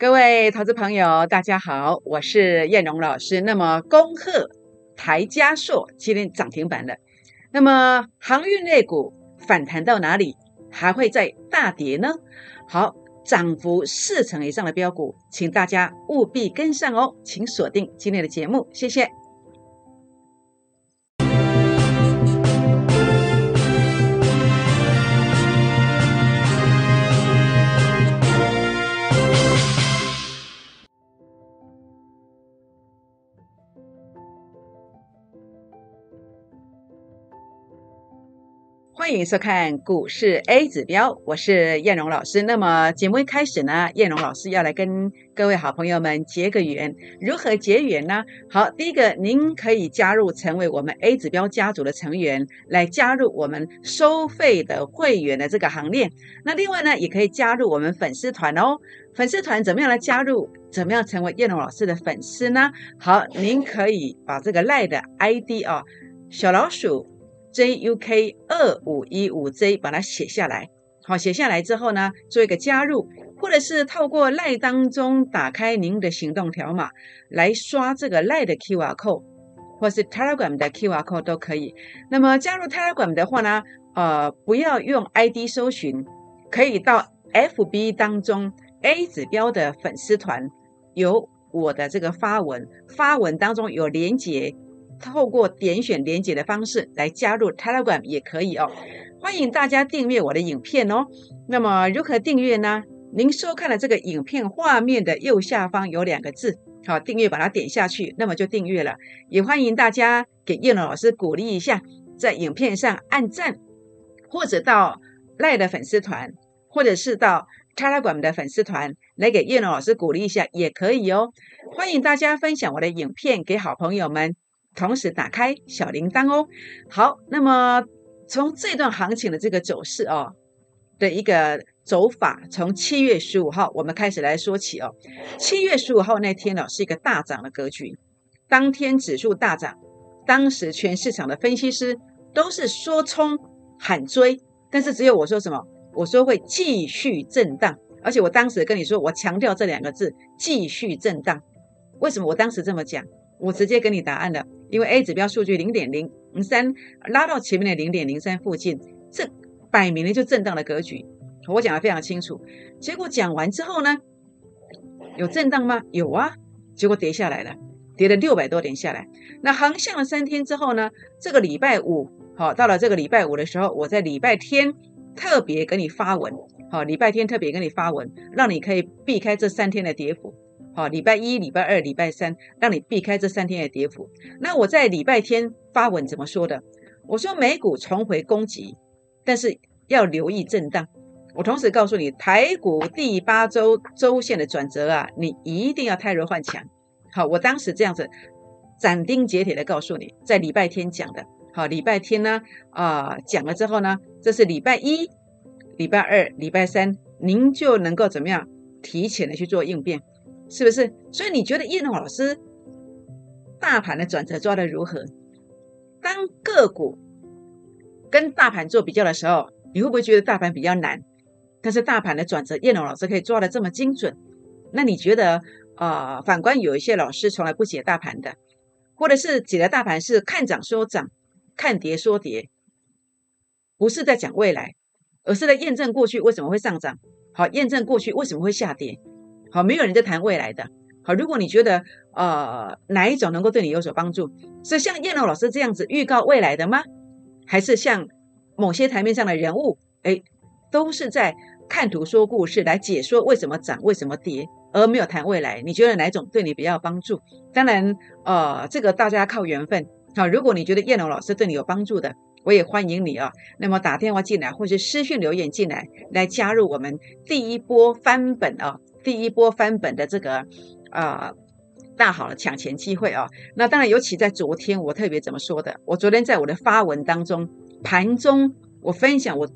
各位投资朋友，大家好，我是燕荣老师。那么，恭贺台嘉硕今天涨停板了。那么，航运类股反弹到哪里？还会再大跌呢？好，涨幅四成以上的标股，请大家务必跟上哦，请锁定今天的节目，谢谢。欢迎收看股市 A 指标，我是燕荣老师。那么节目一开始呢，燕荣老师要来跟各位好朋友们结个缘。如何结缘呢？好，第一个，您可以加入成为我们 A 指标家族的成员，来加入我们收费的会员的这个行列。那另外呢，也可以加入我们粉丝团哦。粉丝团怎么样来加入？怎么样成为燕荣老师的粉丝呢？好，您可以把这个赖的 ID 啊，小老鼠。JUK 二五一五 J 把它写下来，好，写下来之后呢，做一个加入，或者是透过赖当中打开您的行动条码来刷这个赖的 QR code，或是 Telegram 的 QR code 都可以。那么加入 Telegram 的话呢，呃，不要用 ID 搜寻，可以到 FB 当中 A 指标的粉丝团有我的这个发文，发文当中有连接。透过点选连接的方式来加入 Telegram 也可以哦，欢迎大家订阅我的影片哦。那么如何订阅呢？您收看的这个影片画面的右下方有两个字，好，订阅把它点下去，那么就订阅了。也欢迎大家给叶龙老师鼓励一下，在影片上按赞，或者到赖的粉丝团，或者是到 Telegram 的粉丝团来给叶龙老师鼓励一下也可以哦。欢迎大家分享我的影片给好朋友们。同时打开小铃铛哦。好，那么从这段行情的这个走势哦的一个走法，从七月十五号我们开始来说起哦。七月十五号那天呢是一个大涨的格局，当天指数大涨，当时全市场的分析师都是说冲喊追，但是只有我说什么？我说会继续震荡，而且我当时跟你说，我强调这两个字：继续震荡。为什么我当时这么讲？我直接给你答案了，因为 A 指标数据零点零三拉到前面的零点零三附近，这摆明了就震荡的格局。我讲的非常清楚。结果讲完之后呢，有震荡吗？有啊。结果跌下来了，跌了六百多点下来。那横向了三天之后呢，这个礼拜五，好，到了这个礼拜五的时候，我在礼拜天特别给你发文，好，礼拜天特别给你发文，让你可以避开这三天的跌幅。好，礼拜一、礼拜二、礼拜三，让你避开这三天的跌幅。那我在礼拜天发文怎么说的？我说美股重回攻击，但是要留意震荡。我同时告诉你，台股第八周周线的转折啊，你一定要泰弱换强。好，我当时这样子斩钉截铁的告诉你，在礼拜天讲的。好，礼拜天呢啊讲了之后呢，这是礼拜一、礼拜二、礼拜三，您就能够怎么样提前的去做应变。是不是？所以你觉得叶龙老师大盘的转折抓的如何？当个股跟大盘做比较的时候，你会不会觉得大盘比较难？但是大盘的转折，叶龙老师可以抓的这么精准？那你觉得啊？反观有一些老师从来不解大盘的，或者是解的大盘是看涨说涨，看跌说跌，不是在讲未来，而是在验证过去为什么会上涨，好，验证过去为什么会下跌。好，没有人在谈未来的。好，如果你觉得呃哪一种能够对你有所帮助，是像燕龙老师这样子预告未来的吗？还是像某些台面上的人物，哎，都是在看图说故事来解说为什么涨、为什么跌，而没有谈未来？你觉得哪一种对你比较有帮助？当然，呃，这个大家靠缘分。好，如果你觉得燕龙老师对你有帮助的，我也欢迎你啊。那么打电话进来，或是私讯留言进来，来加入我们第一波翻本啊。第一波翻本的这个啊大好的抢钱机会啊，那当然尤其在昨天，我特别怎么说的？我昨天在我的发文当中，盘中我分享我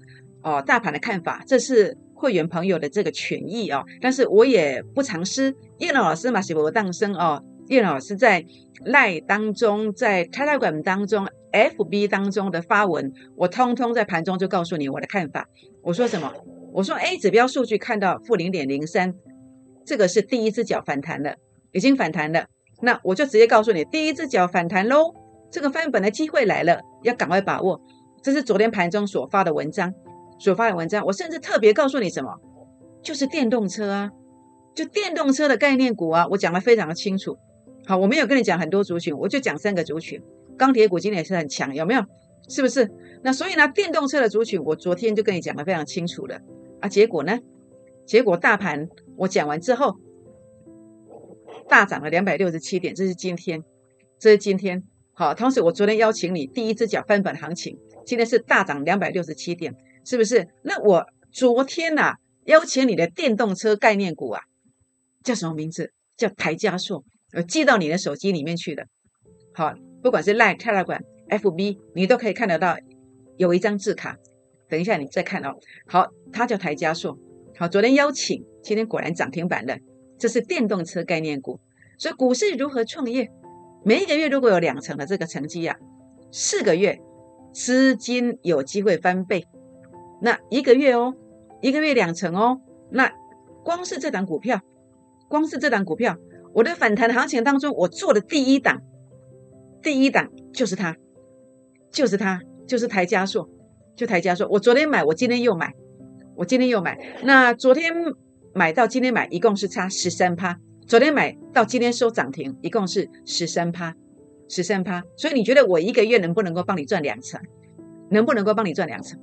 哦大盘的看法，这是会员朋友的这个权益啊，但是我也不藏私。叶老师嘛是我当生哦，叶老师在赖当中，在 Telegram 当中、FB 当中的发文，我通通在盘中就告诉你我的看法。我说什么？我说 A 指标数据看到负零点零三。这个是第一只脚反弹了，已经反弹了。那我就直接告诉你，第一只脚反弹喽，这个翻本的机会来了，要赶快把握。这是昨天盘中所发的文章，所发的文章。我甚至特别告诉你什么，就是电动车啊，就电动车的概念股啊，我讲的非常的清楚。好，我没有跟你讲很多族群，我就讲三个族群。钢铁股今天也是很强，有没有？是不是？那所以呢，电动车的族群，我昨天就跟你讲的非常清楚了啊。结果呢？结果大盘我讲完之后，大涨了两百六十七点，这是今天，这是今天。好，同时我昨天邀请你第一只脚翻本行情，今天是大涨两百六十七点，是不是？那我昨天呐邀请你的电动车概念股啊，叫什么名字？叫台加硕，我寄到你的手机里面去的。好，不管是 Line、Telegram、FB，你都可以看得到有一张字卡。等一下你再看哦。好，它叫台加硕。好，昨天邀请，今天果然涨停板了。这是电动车概念股，所以股市如何创业？每一个月如果有两成的这个成绩啊，四个月资金有机会翻倍。那一个月哦，一个月两成哦。那光是这档股票，光是这档股票，我的反弹行情当中，我做的第一档，第一档就是它，就是它，就是台加硕，就台加硕。我昨天买，我今天又买。我今天又买，那昨天买到今天买，一共是差十三趴。昨天买到今天收涨停，一共是十三趴，十三趴。所以你觉得我一个月能不能够帮你赚两成？能不能够帮你赚两成？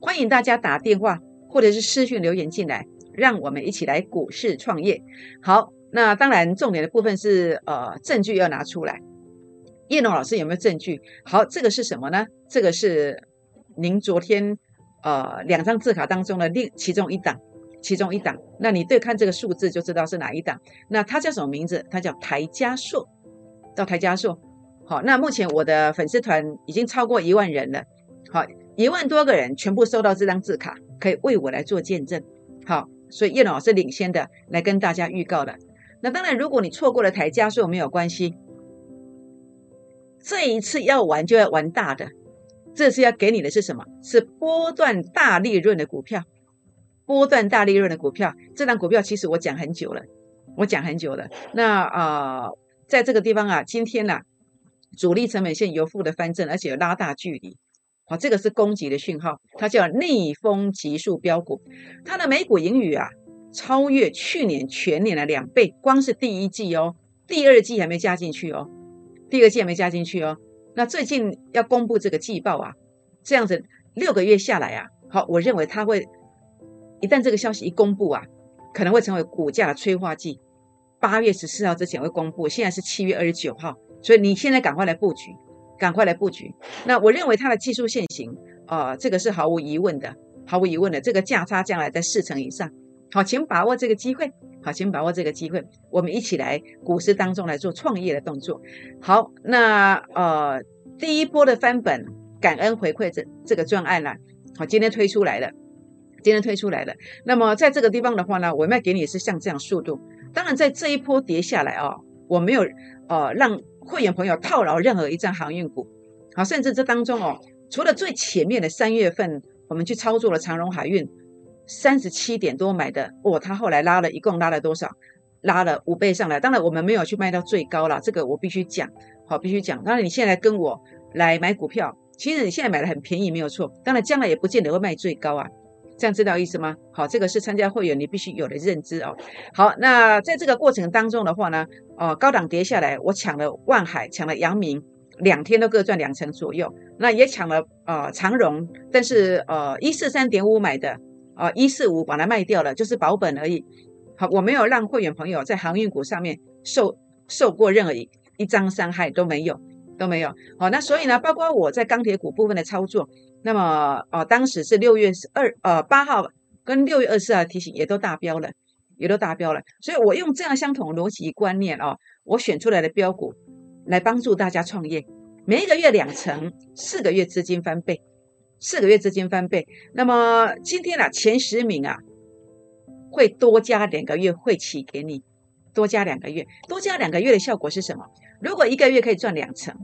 欢迎大家打电话或者是私讯留言进来，让我们一起来股市创业。好，那当然重点的部分是呃证据要拿出来。叶龙老师有没有证据？好，这个是什么呢？这个是您昨天。呃，两张字卡当中的另其中一档，其中一档，那你对看这个数字就知道是哪一档。那它叫什么名字？它叫台加硕，叫台加硕。好，那目前我的粉丝团已经超过一万人了，好，一万多个人全部收到这张字卡，可以为我来做见证。好，所以叶老师领先的来跟大家预告了。那当然，如果你错过了台加硕没有关系，这一次要玩就要玩大的。这次要给你的是什么？是波段大利润的股票，波段大利润的股票。这档股票其实我讲很久了，我讲很久了。那啊，在这个地方啊，今天呢，主力成本线由负的翻正，而且有拉大距离。好，这个是攻击的讯号，它叫逆风急速标股。它的每股盈余啊，超越去年全年的两倍，光是第一季哦，第二季还没加进去哦，第二季还没加进去哦。那最近要公布这个季报啊，这样子六个月下来啊，好，我认为它会一旦这个消息一公布啊，可能会成为股价的催化剂。八月十四号之前会公布，现在是七月二十九号，所以你现在赶快来布局，赶快来布局。那我认为它的技术线型啊，这个是毫无疑问的，毫无疑问的，这个价差将来在四成以上。好，请把握这个机会。好，请把握这个机会，我们一起来股市当中来做创业的动作。好，那呃，第一波的翻本感恩回馈这这个专案呢，好，今天推出来了，今天推出来了。那么在这个地方的话呢，我卖给你是像这样速度。当然，在这一波跌下来啊，我没有呃让会员朋友套牢任何一张航运股。好，甚至这当中哦，除了最前面的三月份，我们去操作了长荣海运。三十七点多买的，哦，他后来拉了一共拉了多少？拉了五倍上来。当然我们没有去卖到最高了，这个我必须讲，好，必须讲。当然你现在跟我来买股票，其实你现在买的很便宜，没有错。当然将来也不见得会卖最高啊，这样知道意思吗？好，这个是参加会员你必须有的认知哦。好，那在这个过程当中的话呢，哦，高档跌下来，我抢了万海，抢了阳明，两天都各赚两成左右。那也抢了呃长荣，但是呃一四三点五买的。啊，一四五把它卖掉了，就是保本而已。好，我没有让会员朋友在航运股上面受受过任何一一张伤害都没有，都没有。好，那所以呢，包括我在钢铁股部分的操作，那么哦，当时是六月二呃八号跟六月二十四号提醒也都达标了，也都达标了。所以我用这样相同逻辑观念哦，我选出来的标股来帮助大家创业，每一个月两成，四个月资金翻倍。四个月资金翻倍，那么今天啊前十名啊会多加两个月会期给你，多加两个月，多加两个月的效果是什么？如果一个月可以赚两成，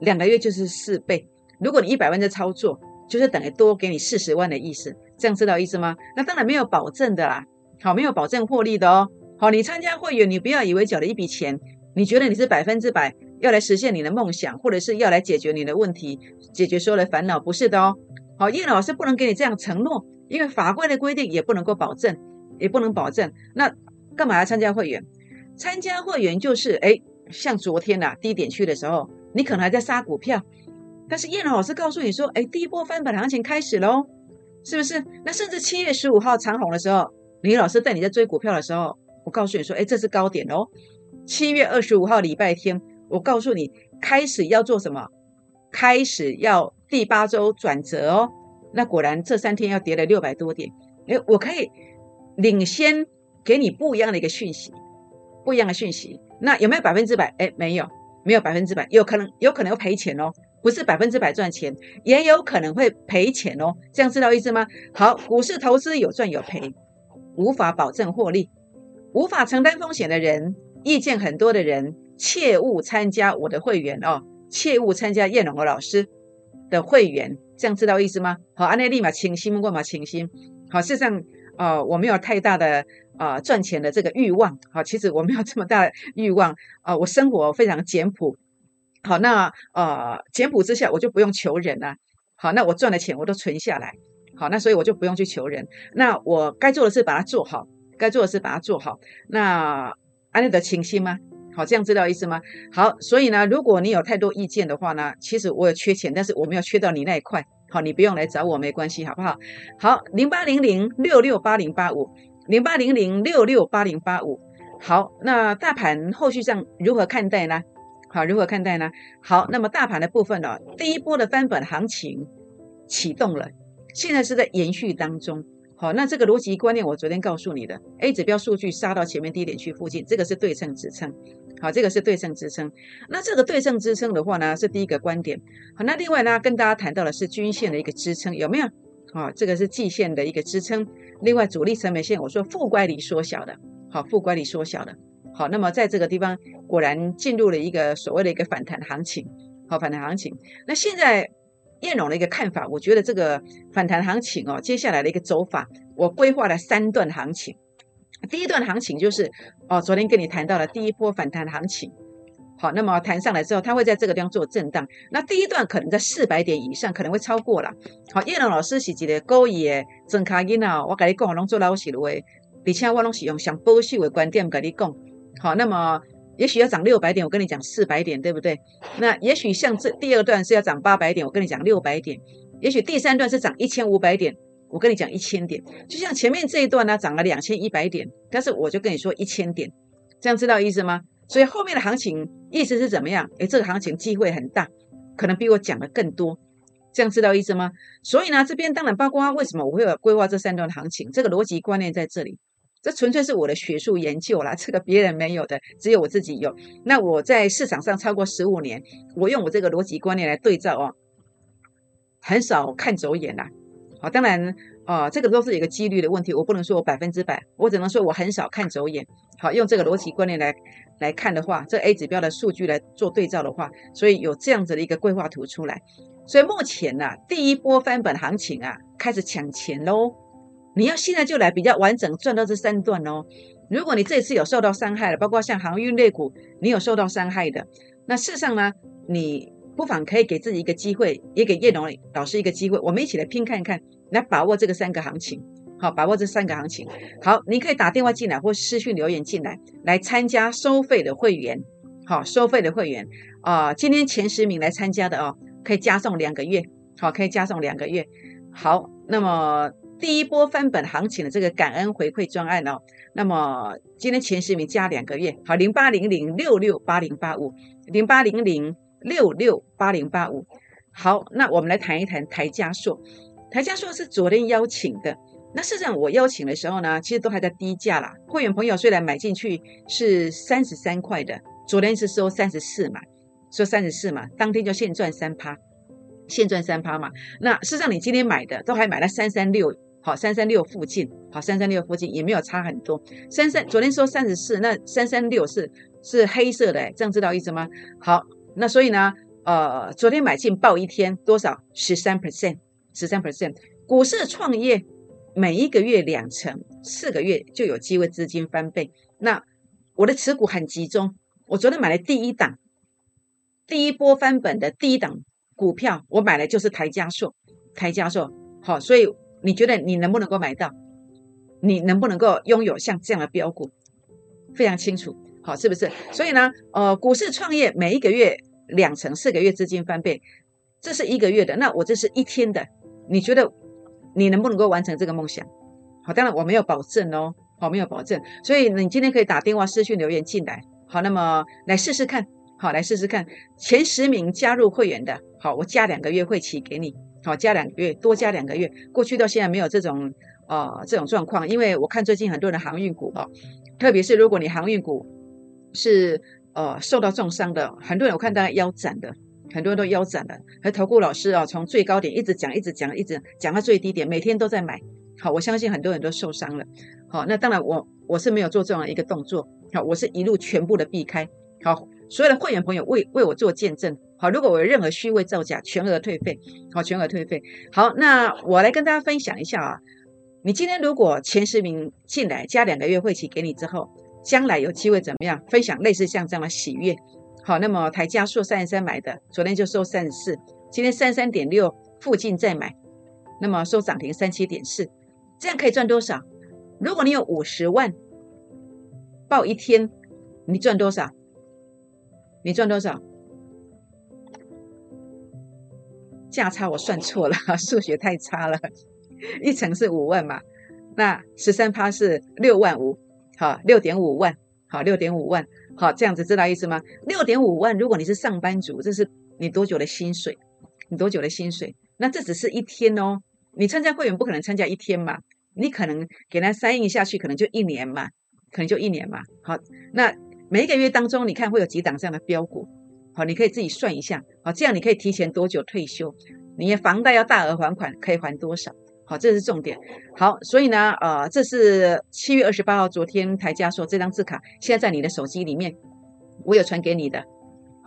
两个月就是四倍。如果你一百万的操作，就是等于多给你四十万的意思，这样知道意思吗？那当然没有保证的啦，好，没有保证获利的哦。好，你参加会员，你不要以为缴了一笔钱，你觉得你是百分之百要来实现你的梦想，或者是要来解决你的问题，解决所有的烦恼，不是的哦。好，叶老师不能给你这样承诺，因为法规的规定也不能够保证，也不能保证。那干嘛要参加会员？参加会员就是，哎，像昨天呐低点去的时候，你可能还在杀股票，但是叶老师告诉你说，哎，第一波翻本行情开始喽，是不是？那甚至七月十五号长红的时候，李老师带你在追股票的时候，我告诉你说，哎，这是高点哦。七月二十五号礼拜天，我告诉你开始要做什么，开始要。第八周转折哦，那果然这三天要跌了六百多点。哎，我可以领先给你不一样的一个讯息，不一样的讯息。那有没有百分之百？哎，没有，没有百分之百，有可能有可能要赔钱哦，不是百分之百赚钱，也有可能会赔钱哦。这样知道意思吗？好，股市投资有赚有赔，无法保证获利，无法承担风险的人，意见很多的人，切勿参加我的会员哦，切勿参加叶龙的老师。的会员，这样知道意思吗？好，安内立马清心，过马清心。好，事实上，呃，我没有太大的啊赚钱的这个欲望。好，其实我没有这么大的欲望啊，我生活非常简朴。好，那呃简朴之下，我就不用求人了。好，那我赚的钱我都存下来。好，那所以我就不用去求人。那我该做的事把它做好，该做的事把它做好。那安内的清心吗？好，这样知道意思吗？好，所以呢，如果你有太多意见的话呢，其实我有缺钱，但是我没有缺到你那一块。好，你不用来找我，没关系，好不好？好，零八零零六六八零八五，零八零零六六八零八五。好，那大盘后续上如何看待呢？好，如何看待呢？好，那么大盘的部分呢，第一波的翻本行情启动了，现在是在延续当中。好，那这个逻辑观念我昨天告诉你的，A 指标数据杀到前面低点区附近，这个是对称支撑。好，这个是对称支撑。那这个对称支撑的话呢，是第一个观点。好，那另外呢，跟大家谈到的是均线的一个支撑，有没有？啊，这个是季线的一个支撑。另外，主力成本线，我说负乖离缩小的，好，负乖离缩小的。好，那么在这个地方果然进入了一个所谓的一个反弹行情。好，反弹行情。那现在燕荣的一个看法，我觉得这个反弹行情哦，接下来的一个走法，我规划了三段行情。第一段行情就是哦，昨天跟你谈到了第一波反弹行情，好，那么弹上来之后，它会在这个地方做震荡。那第一段可能在四百点以上，可能会超过了。好，叶龙老师是一个高野真卡因啊，我跟你讲，我拢做老师的话，而且我拢是用上保守的观点跟你讲。好，那么也许要涨六百点，我跟你讲四百点，对不对？那也许像这第二段是要涨八百点，我跟你讲六百点。也许第三段是涨一千五百点。我跟你讲一千点，就像前面这一段呢，涨了两千一百点，但是我就跟你说一千点，这样知道意思吗？所以后面的行情意思是怎么样？诶，这个行情机会很大，可能比我讲的更多，这样知道意思吗？所以呢，这边当然包括为什么我会有规划这三段行情，这个逻辑观念在这里，这纯粹是我的学术研究啦，这个别人没有的，只有我自己有。那我在市场上超过十五年，我用我这个逻辑观念来对照哦，很少看走眼啦。好，当然，啊，这个都是一个几率的问题，我不能说我百分之百，我只能说我很少看走眼。好，用这个逻辑观念来来看的话，这 A 指标的数据来做对照的话，所以有这样子的一个规划图出来。所以目前呢，第一波翻本行情啊，开始抢钱喽。你要现在就来比较完整赚到这三段哦。如果你这次有受到伤害了，包括像航运类股，你有受到伤害的，那事实上呢，你。不妨可以给自己一个机会，也给叶龙老师一个机会，我们一起来拼看看，来把握这个三个行情。好，把握这三个行情。好，你可以打电话进来或私讯留言进来，来参加收费的会员。好，收费的会员啊，今天前十名来参加的哦，可以加送两个月。好，可以加送两个月。好，那么第一波翻本行情的这个感恩回馈专案哦，那么今天前十名加两个月。好，零八零零六六八零八五零八零零。六六八零八五，好，那我们来谈一谈台加硕。台加硕是昨天邀请的，那事实上我邀请的时候呢，其实都还在低价啦。会员朋友虽然买进去是三十三块的，昨天是收三十四嘛，收三十四嘛，当天就现赚三趴，现赚三趴嘛。那事实上你今天买的都还买了三三六，好，三三六附近，好，三三六附近也没有差很多。三三昨天收三十四，那三三六是是黑色的，这样知道意思吗？好。那所以呢，呃，昨天买进报一天多少？十三 percent，十三 percent。股市创业每一个月两成，四个月就有机会资金翻倍。那我的持股很集中，我昨天买了第一档，第一波翻本的第一档股票，我买的就是台加速，台加速。好，所以你觉得你能不能够买到？你能不能够拥有像这样的标股？非常清楚，好，是不是？所以呢，呃，股市创业每一个月两成，四个月资金翻倍，这是一个月的。那我这是一天的，你觉得你能不能够完成这个梦想？好，当然我没有保证哦，好，没有保证。所以你今天可以打电话、私讯留言进来，好，那么来试试看，好，来试试看。前十名加入会员的，好，我加两个月会期给你，好，加两个月，多加两个月。过去到现在没有这种呃这种状况，因为我看最近很多人航运股哦。特别是如果你航运股是呃受到重伤的，很多人我看大家腰斩的，很多人都腰斩了。而投顾老师啊，从最高点一直讲，一直讲，一直讲到最低点，每天都在买。好，我相信很多人都受伤了。好，那当然我我是没有做这样一个动作。好，我是一路全部的避开。好，所有的会员朋友为为我做见证。好，如果我有任何虚伪造假，全额退费。好，全额退费。好，那我来跟大家分享一下啊。你今天如果前十名进来加两个月会期给你之后，将来有机会怎么样分享类似像这样的喜悦？好，那么台加速三十三买的，昨天就收三十四，今天三十三点六附近再买，那么收涨停三七点四，这样可以赚多少？如果你有五十万报一天，你赚多少？你赚多少？价差我算错了，数学太差了。一层是五万嘛，那十三趴是六万五，好，六点五万，好，六点五万，好，这样子知道意思吗？六点五万，如果你是上班族，这是你多久的薪水？你多久的薪水？那这只是一天哦，你参加会员不可能参加一天嘛，你可能给他塞印下去，可能就一年嘛，可能就一年嘛，好，那每一个月当中，你看会有几档这样的标股，好，你可以自己算一下，好，这样你可以提前多久退休？你的房贷要大额还款，可以还多少？好，这是重点。好，所以呢，呃，这是七月二十八号，昨天台家说这张字卡现在在你的手机里面，我有传给你的，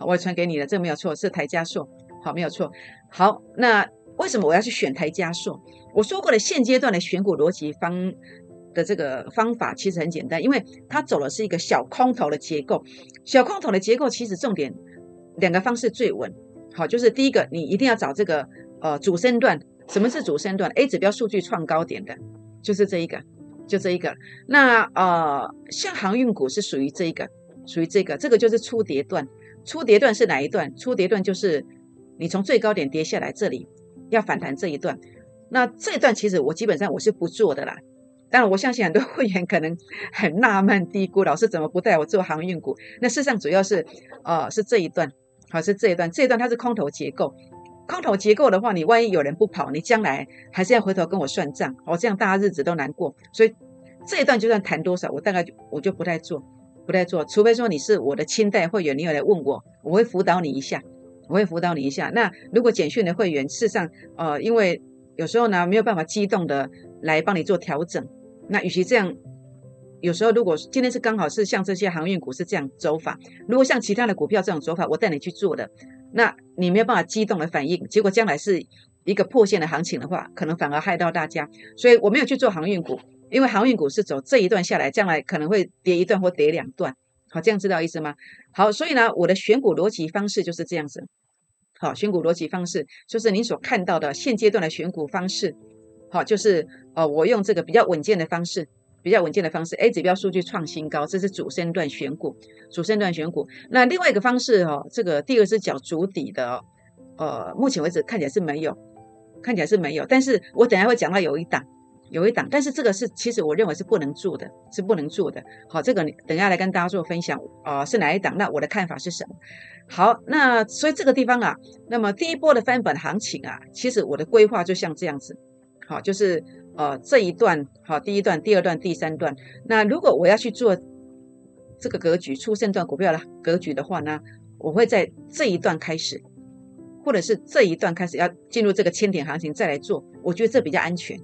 我有传给你的，这没有错，是台加硕，好，没有错。好，那为什么我要去选台加硕？我说过的现阶段的选股逻辑方的这个方法其实很简单，因为它走的是一个小空头的结构，小空头的结构其实重点两个方式最稳。好，就是第一个，你一定要找这个呃主升段。什么是主升段？A 指标数据创高点的，就是这一个，就这一个。那呃，像航运股是属于这一个，属于这个，这个就是初跌段。初跌段是哪一段？初跌段就是你从最高点跌下来，这里要反弹这一段。那这一段其实我基本上我是不做的啦。当然，我相信很多会员可能很纳闷，低估老师怎么不带我做航运股？那事实上主要是呃是这一段，好是这一段，这一段它是空头结构。空头结构的话，你万一有人不跑，你将来还是要回头跟我算账哦，这样大家日子都难过。所以这一段就算谈多少，我大概我就不太做，不太做。除非说你是我的清代会员，你有来问我，我会辅导你一下，我会辅导你一下。那如果简讯的会员，事实上呃，因为有时候呢没有办法激动的来帮你做调整，那与其这样，有时候如果今天是刚好是像这些航运股是这样走法，如果像其他的股票这种走法，我带你去做的。那你没有办法激动的反应，结果将来是一个破线的行情的话，可能反而害到大家。所以我没有去做航运股，因为航运股是走这一段下来，将来可能会跌一段或跌两段。好，这样知道意思吗？好，所以呢，我的选股逻辑方式就是这样子。好，选股逻辑方式就是你所看到的现阶段的选股方式。好，就是呃，我用这个比较稳健的方式。比较稳健的方式，A 指标数据创新高，这是主升段选股，主升段选股。那另外一个方式哦，这个第二只脚主底的，呃，目前为止看起来是没有，看起来是没有。但是我等下会讲到有一档，有一档，但是这个是其实我认为是不能做的，是不能做的。好，这个你等下来跟大家做分享啊，是哪一档？那我的看法是什么？好，那所以这个地方啊，那么第一波的翻本行情啊，其实我的规划就像这样子，好，就是。呃，这一段好，第一段、第二段、第三段。那如果我要去做这个格局出生段股票的格局的话呢，我会在这一段开始，或者是这一段开始要进入这个千点行情再来做，我觉得这比较安全，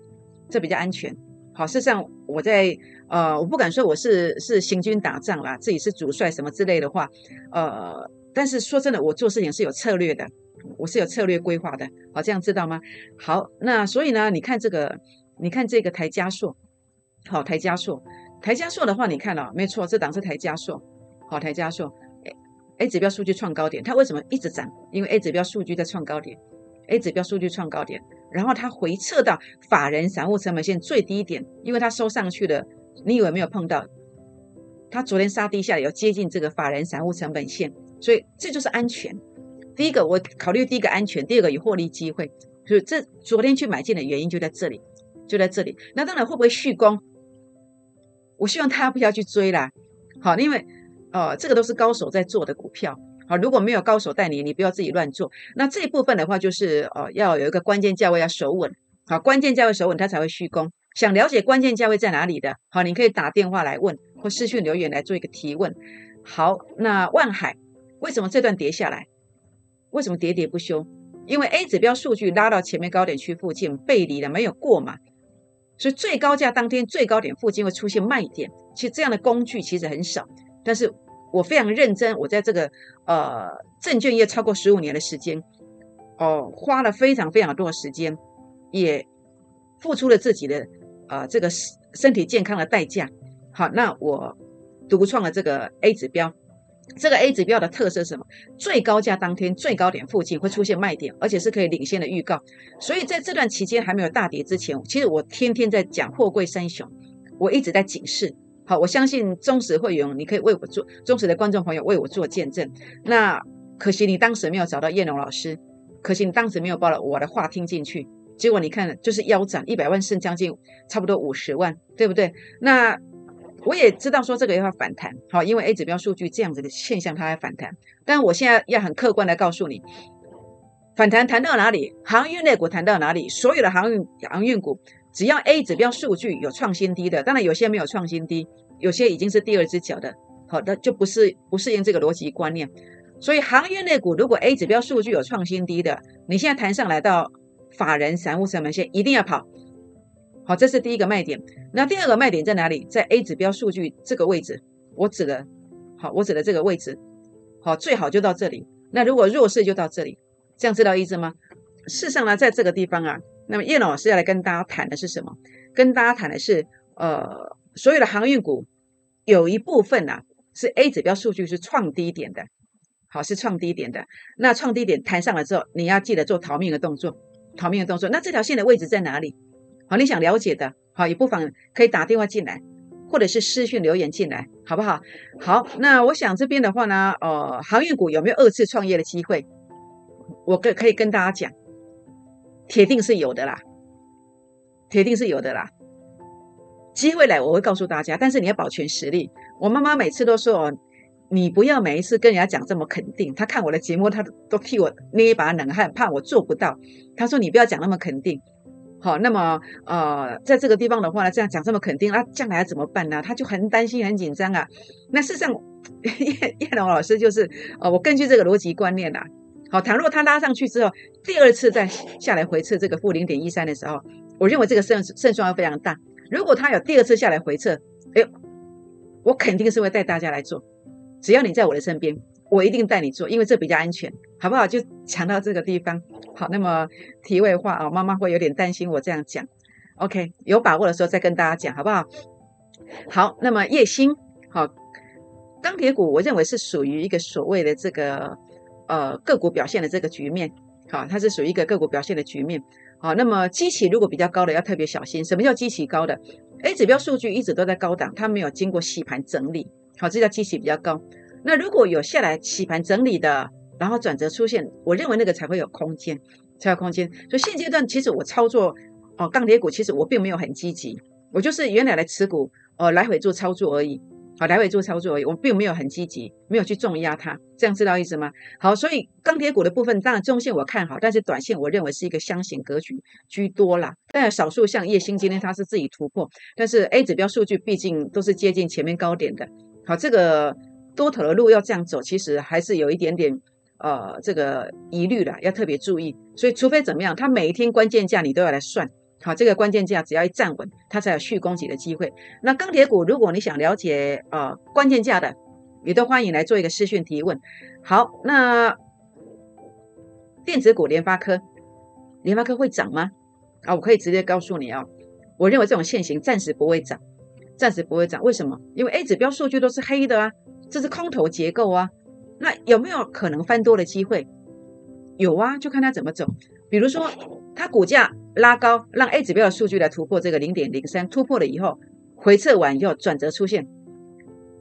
这比较安全。好，事实上我在呃，我不敢说我是是行军打仗啦，自己是主帅什么之类的话，呃，但是说真的，我做事情是有策略的。”我是有策略规划的，好，这样知道吗？好，那所以呢，你看这个你看这个台加速，好，台加速，台加速的话，你看了没错，这档是台加速，好，台加硕，A 指标数据创高点，它为什么一直涨？因为 A 指标数据在创高点，A 指标数据创高点，然后它回撤到法人散户成本线最低点，因为它收上去的，你以为没有碰到？它昨天杀低下来，要接近这个法人散户成本线，所以这就是安全。第一个，我考虑第一个安全，第二个有获利机会，所以这昨天去买进的原因就在这里，就在这里。那当然会不会续攻？我希望大家不要去追啦，好，因为呃，这个都是高手在做的股票，好，如果没有高手带你，你不要自己乱做。那这一部分的话，就是呃，要有一个关键价位要守稳，好，关键价位守稳，它才会续攻。想了解关键价位在哪里的，好，你可以打电话来问，或私讯留言来做一个提问。好，那万海为什么这段跌下来？为什么喋喋不休？因为 A 指标数据拉到前面高点区附近背离了，没有过嘛，所以最高价当天最高点附近会出现卖点。其实这样的工具其实很少，但是我非常认真，我在这个呃证券业超过十五年的时间，哦，花了非常非常多的时间，也付出了自己的呃这个身体健康的代价。好，那我独创了这个 A 指标。这个 A 指标的特色是什么？最高价当天最高点附近会出现卖点，而且是可以领先的预告。所以在这段期间还没有大跌之前，其实我天天在讲货柜三雄，我一直在警示。好，我相信忠实会员，你可以为我做忠实的观众朋友为我做见证。那可惜你当时没有找到叶龙老师，可惜你当时没有把我的话听进去，结果你看就是腰斩一百万剩将近差不多五十万，对不对？那。我也知道说这个要反弹，好，因为 A 指标数据这样子的现象它要反弹，但我现在要很客观的告诉你，反弹谈到哪里，航运类股谈到哪里，所有的航运航运股，只要 A 指标数据有创新低的，当然有些没有创新低，有些已经是第二只脚的，好的就不是不适应这个逻辑观念，所以航运类股如果 A 指标数据有创新低的，你现在弹上来到法人散户成本线，一定要跑。好，这是第一个卖点。那第二个卖点在哪里？在 A 指标数据这个位置，我指的，好，我指的这个位置，好，最好就到这里。那如果弱势就到这里，这样知道意思吗？事实上呢，在这个地方啊，那么叶老师要来跟大家谈的是什么？跟大家谈的是，呃，所有的航运股有一部分呐是 A 指标数据是创低点的，好，是创低点的。那创低点弹上来之后，你要记得做逃命的动作，逃命的动作。那这条线的位置在哪里？好，你想了解的，好，也不妨可以打电话进来，或者是私讯留言进来，好不好？好，那我想这边的话呢，呃，航运股有没有二次创业的机会？我可可以跟大家讲，铁定是有的啦，铁定是有的啦。机会来，我会告诉大家，但是你要保全实力。我妈妈每次都说哦，你不要每一次跟人家讲这么肯定。她看我的节目，她都替我捏一把冷汗，怕我做不到。她说你不要讲那么肯定。好，那么呃，在这个地方的话呢，这样讲这么肯定，那将来怎么办呢？他就很担心、很紧张啊。那事实上，叶叶龙老师就是，呃，我根据这个逻辑观念呐，好，倘若他拉上去之后，第二次再下来回撤这个负零点一三的时候，我认为这个胜胜算会非常大。如果他有第二次下来回撤，哎呦，我肯定是会带大家来做，只要你在我的身边。我一定带你做，因为这比较安全，好不好？就讲到这个地方。好，那么题外话啊，妈妈会有点担心我这样讲。OK，有把握的时候再跟大家讲，好不好？好，那么叶星，好，钢铁股，我认为是属于一个所谓的这个呃个股表现的这个局面。好，它是属于一个个股表现的局面。好，那么基期如果比较高的，要特别小心。什么叫基期高的？A 指标数据一直都在高档，它没有经过洗盘整理。好，这叫基期比较高。那如果有下来起盘整理的，然后转折出现，我认为那个才会有空间，才有空间。所以现阶段其实我操作哦钢铁股，其实我并没有很积极，我就是原来的持股哦来回做操作而已，好来回做操作而已，我并没有很积极，没有去重压它，这样知道意思吗？好，所以钢铁股的部分，当然中线我看好，但是短线我认为是一个箱型格局居多啦。但少数像叶星今天它是自己突破，但是 A 指标数据毕竟都是接近前面高点的，好这个。多头的路要这样走，其实还是有一点点呃这个疑虑的，要特别注意。所以除非怎么样，它每一天关键价你都要来算好，这个关键价只要一站稳，它才有续攻击的机会。那钢铁股，如果你想了解呃关键价的，也都欢迎来做一个私讯提问。好，那电子股联发科，联发科会涨吗？啊，我可以直接告诉你啊，我认为这种现形暂时不会涨，暂时不会涨。为什么？因为 A 指标数据都是黑的啊，这是空头结构啊。那有没有可能翻多的机会？有啊，就看它怎么走。比如说，它股价拉高，让 A 指标的数据来突破这个零点零三，突破了以后，回撤完以后转折出现，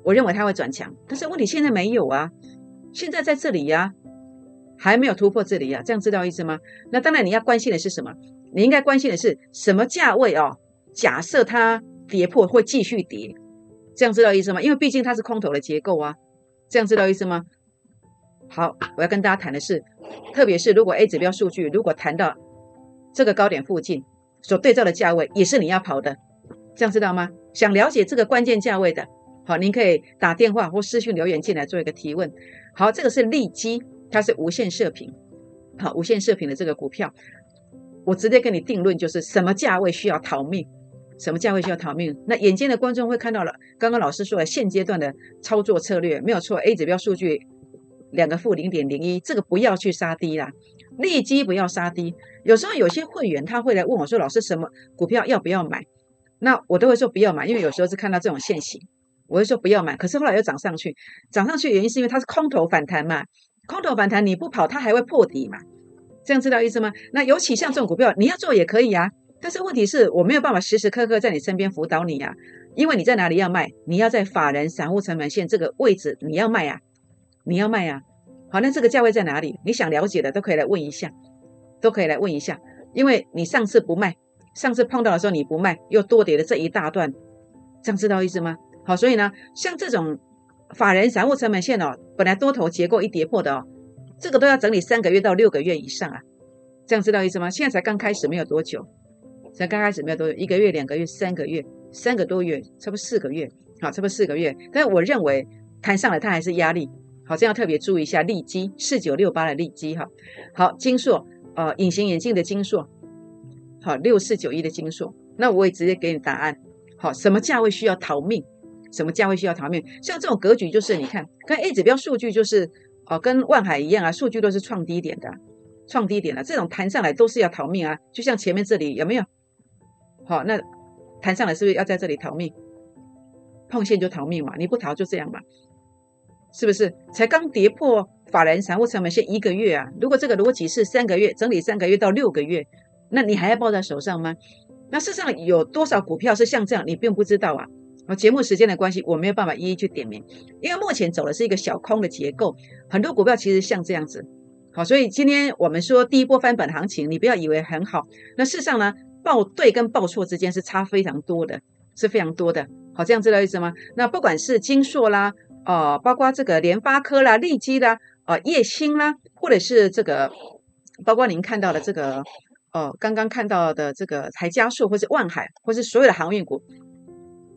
我认为它会转强。但是问题现在没有啊，现在在这里呀，还没有突破这里呀，这样知道意思吗？那当然你要关心的是什么？你应该关心的是什么价位哦？假设它跌破会继续跌，这样知道意思吗？因为毕竟它是空头的结构啊，这样知道意思吗？好，我要跟大家谈的是，特别是如果 A 指标数据如果谈到这个高点附近所对照的价位，也是你要跑的，这样知道吗？想了解这个关键价位的，好，您可以打电话或私信留言进来做一个提问。好，这个是利基，它是无线射频，好，无线射频的这个股票，我直接跟你定论，就是什么价位需要逃命，什么价位需要逃命。那眼尖的观众会看到了，刚刚老师说的现阶段的操作策略没有错，A 指标数据。两个负零点零一，这个不要去杀低啦，利基不要杀低。有时候有些会员他会来问我说：“老师，什么股票要不要买？”那我都会说不要买，因为有时候是看到这种现形，我会说不要买。可是后来又涨上去，涨上去原因是因为它是空头反弹嘛，空头反弹你不跑，它还会破底嘛，这样知道意思吗？那尤其像这种股票，你要做也可以啊，但是问题是我没有办法时时刻刻在你身边辅导你呀，因为你在哪里要卖，你要在法人散户成本线这个位置你要卖呀。你要卖呀？好，那这个价位在哪里？你想了解的都可以来问一下，都可以来问一下。因为你上次不卖，上次碰到的时候你不卖，又多跌了这一大段，这样知道意思吗？好，所以呢，像这种法人散户成本线哦，本来多头结构一跌破的哦，这个都要整理三个月到六个月以上啊，这样知道意思吗？现在才刚开始没有多久，才刚开始没有多久，一个月、两个月、三个月、三个多月，差不多四个月，好，差不多四个月。但是我认为弹上来它还是压力。好，这样特别注意一下利基四九六八的利基哈。好，金硕呃，隐形眼镜的金硕，好六四九一的金硕，那我也直接给你答案。好，什么价位需要逃命？什么价位需要逃命？像这种格局就是你看，跟 A 指标数据就是哦，跟万海一样啊，数据都是创低点的，创低点的这种弹上来都是要逃命啊。就像前面这里有没有？好，那弹上来是不是要在这里逃命？碰线就逃命嘛，你不逃就这样嘛。是不是才刚跌破法人财务成本线一个月啊？如果这个逻辑是三个月整理三个月到六个月，那你还要抱在手上吗？那事实上有多少股票是像这样，你并不知道啊。啊，节目时间的关系，我没有办法一一去点名，因为目前走的是一个小空的结构，很多股票其实像这样子。好，所以今天我们说第一波翻本行情，你不要以为很好。那事实上呢，报对跟报错之间是差非常多的，是非常多的。好，这样知道意思吗？那不管是金硕啦。哦，包括这个联发科啦、利基啦、呃、叶星啦，或者是这个，包括您看到的这个，哦，刚刚看到的这个台加速，或是万海，或是所有的航运股，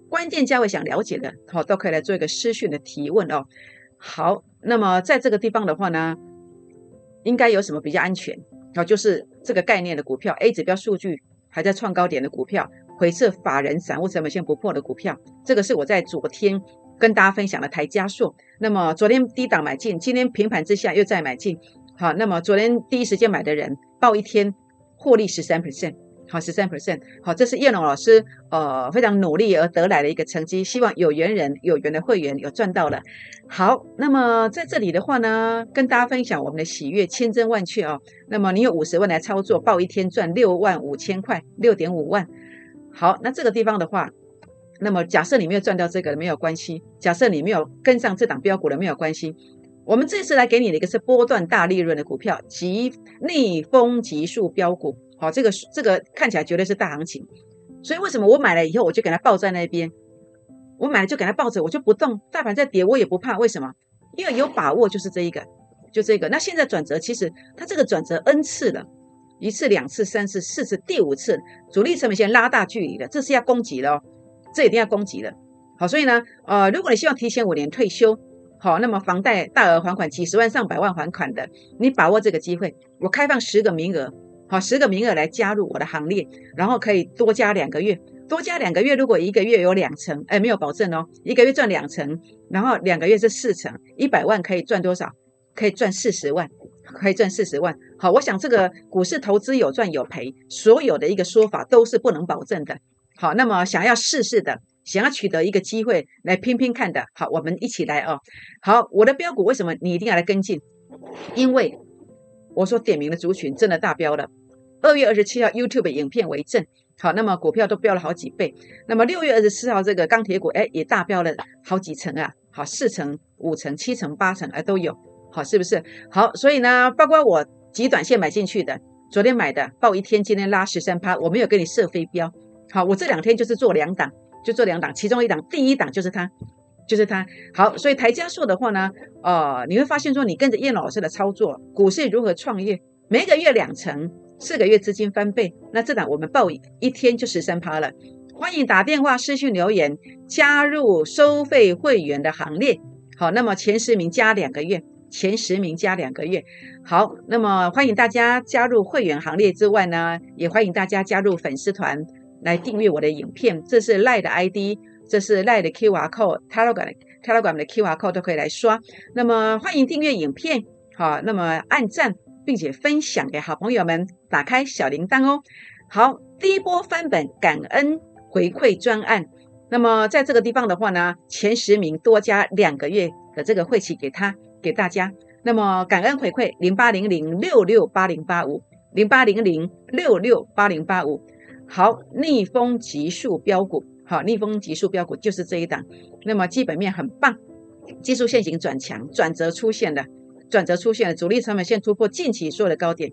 关键价位想了解的，好，都可以来做一个私讯的提问哦。好，那么在这个地方的话呢，应该有什么比较安全？哦，就是这个概念的股票，A 指标数据还在创高点的股票，回撤法人散户成本线不破的股票，这个是我在昨天。跟大家分享的台加速，那么昨天低档买进，今天平盘之下又再买进，好，那么昨天第一时间买的人报一天获利十三 percent，好，十三 percent，好，这是叶龙老师呃非常努力而得来的一个成绩，希望有缘人有缘的会员有赚到了。好，那么在这里的话呢，跟大家分享我们的喜悦千真万确哦。那么你有五十万来操作，报一天赚六万五千块，六点五万。好，那这个地方的话。那么假设你没有赚到这个没有关系，假设你没有跟上这档标股的没有关系。我们这次来给你的一个是波段大利润的股票，急逆风急速标股。好，这个这个看起来绝对是大行情。所以为什么我买了以后我就给它抱在那边？我买了就给它抱着，我就不动。大盘在跌我也不怕，为什么？因为有把握就是这一个，就这个。那现在转折其实它这个转折 n 次了，一次、两次、三次、四次、第五次，主力成本线拉大距离了，这是要攻击了。这一定要攻击的，好，所以呢，呃，如果你希望提前五年退休，好，那么房贷大额还款几十万上百万还款的，你把握这个机会，我开放十个名额，好，十个名额来加入我的行列，然后可以多加两个月，多加两个月，如果一个月有两成，哎，没有保证哦，一个月赚两成，然后两个月是四成，一百万可以赚多少？可以赚四十万，可以赚四十万。好，我想这个股市投资有赚有赔，所有的一个说法都是不能保证的。好，那么想要试试的，想要取得一个机会来拼拼看的，好，我们一起来哦。好，我的标股为什么你一定要来跟进？因为我所点名的族群真的大标了。二月二十七号 YouTube 影片为证，好，那么股票都飙了好几倍。那么六月二十四号这个钢铁股，哎，也大飙了好几成啊，好，四成、五成、七成、八成，哎，都有，好，是不是？好，所以呢，包括我极短线买进去的，昨天买的，报一天，今天拉十三趴，我没有给你设飞镖，好，我这两天就是做两档，就做两档，其中一档，第一档就是它，就是它。好，所以台加速的话呢，呃，你会发现说，你跟着叶老师的操作，股市如何创业，每个月两成。四个月资金翻倍，那这档我们报一天就十三趴了。欢迎打电话、私信留言，加入收费会员的行列。好，那么前十名加两个月，前十名加两个月。好，那么欢迎大家加入会员行列之外呢，也欢迎大家加入粉丝团来订阅我的影片。这是赖的 ID，这是赖的 QR code，Telegram Telegram 的 QR code 都可以来刷。那么欢迎订阅影片，好，那么按赞。并且分享给好朋友们，打开小铃铛哦。好，第一波翻本感恩回馈专案，那么在这个地方的话呢，前十名多加两个月的这个会期给他给大家。那么感恩回馈零八零零六六八零八五零八零零六六八零八五。好，逆风急速标股，好，逆风急速标股就是这一档。那么基本面很棒，技术线型转强，转折出现了。转折出现了，主力成本线突破近期所有的高点，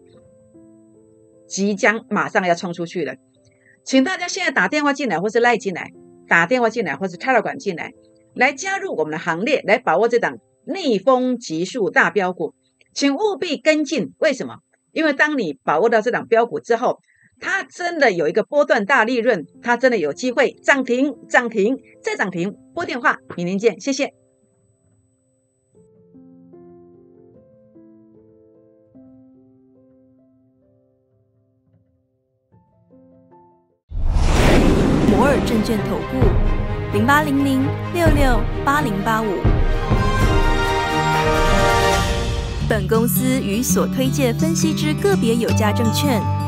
即将马上要冲出去了，请大家现在打电话进来，或是赖进来，打电话进来，或是插了管进来，来加入我们的行列，来把握这档逆风急速大标股，请务必跟进。为什么？因为当你把握到这档标股之后，它真的有一个波段大利润，它真的有机会涨停、涨停再涨停。拨电话，明天见，谢谢。摩尔证券投顾零八零零六六八零八五。本公司与所推介分析之个别有价证券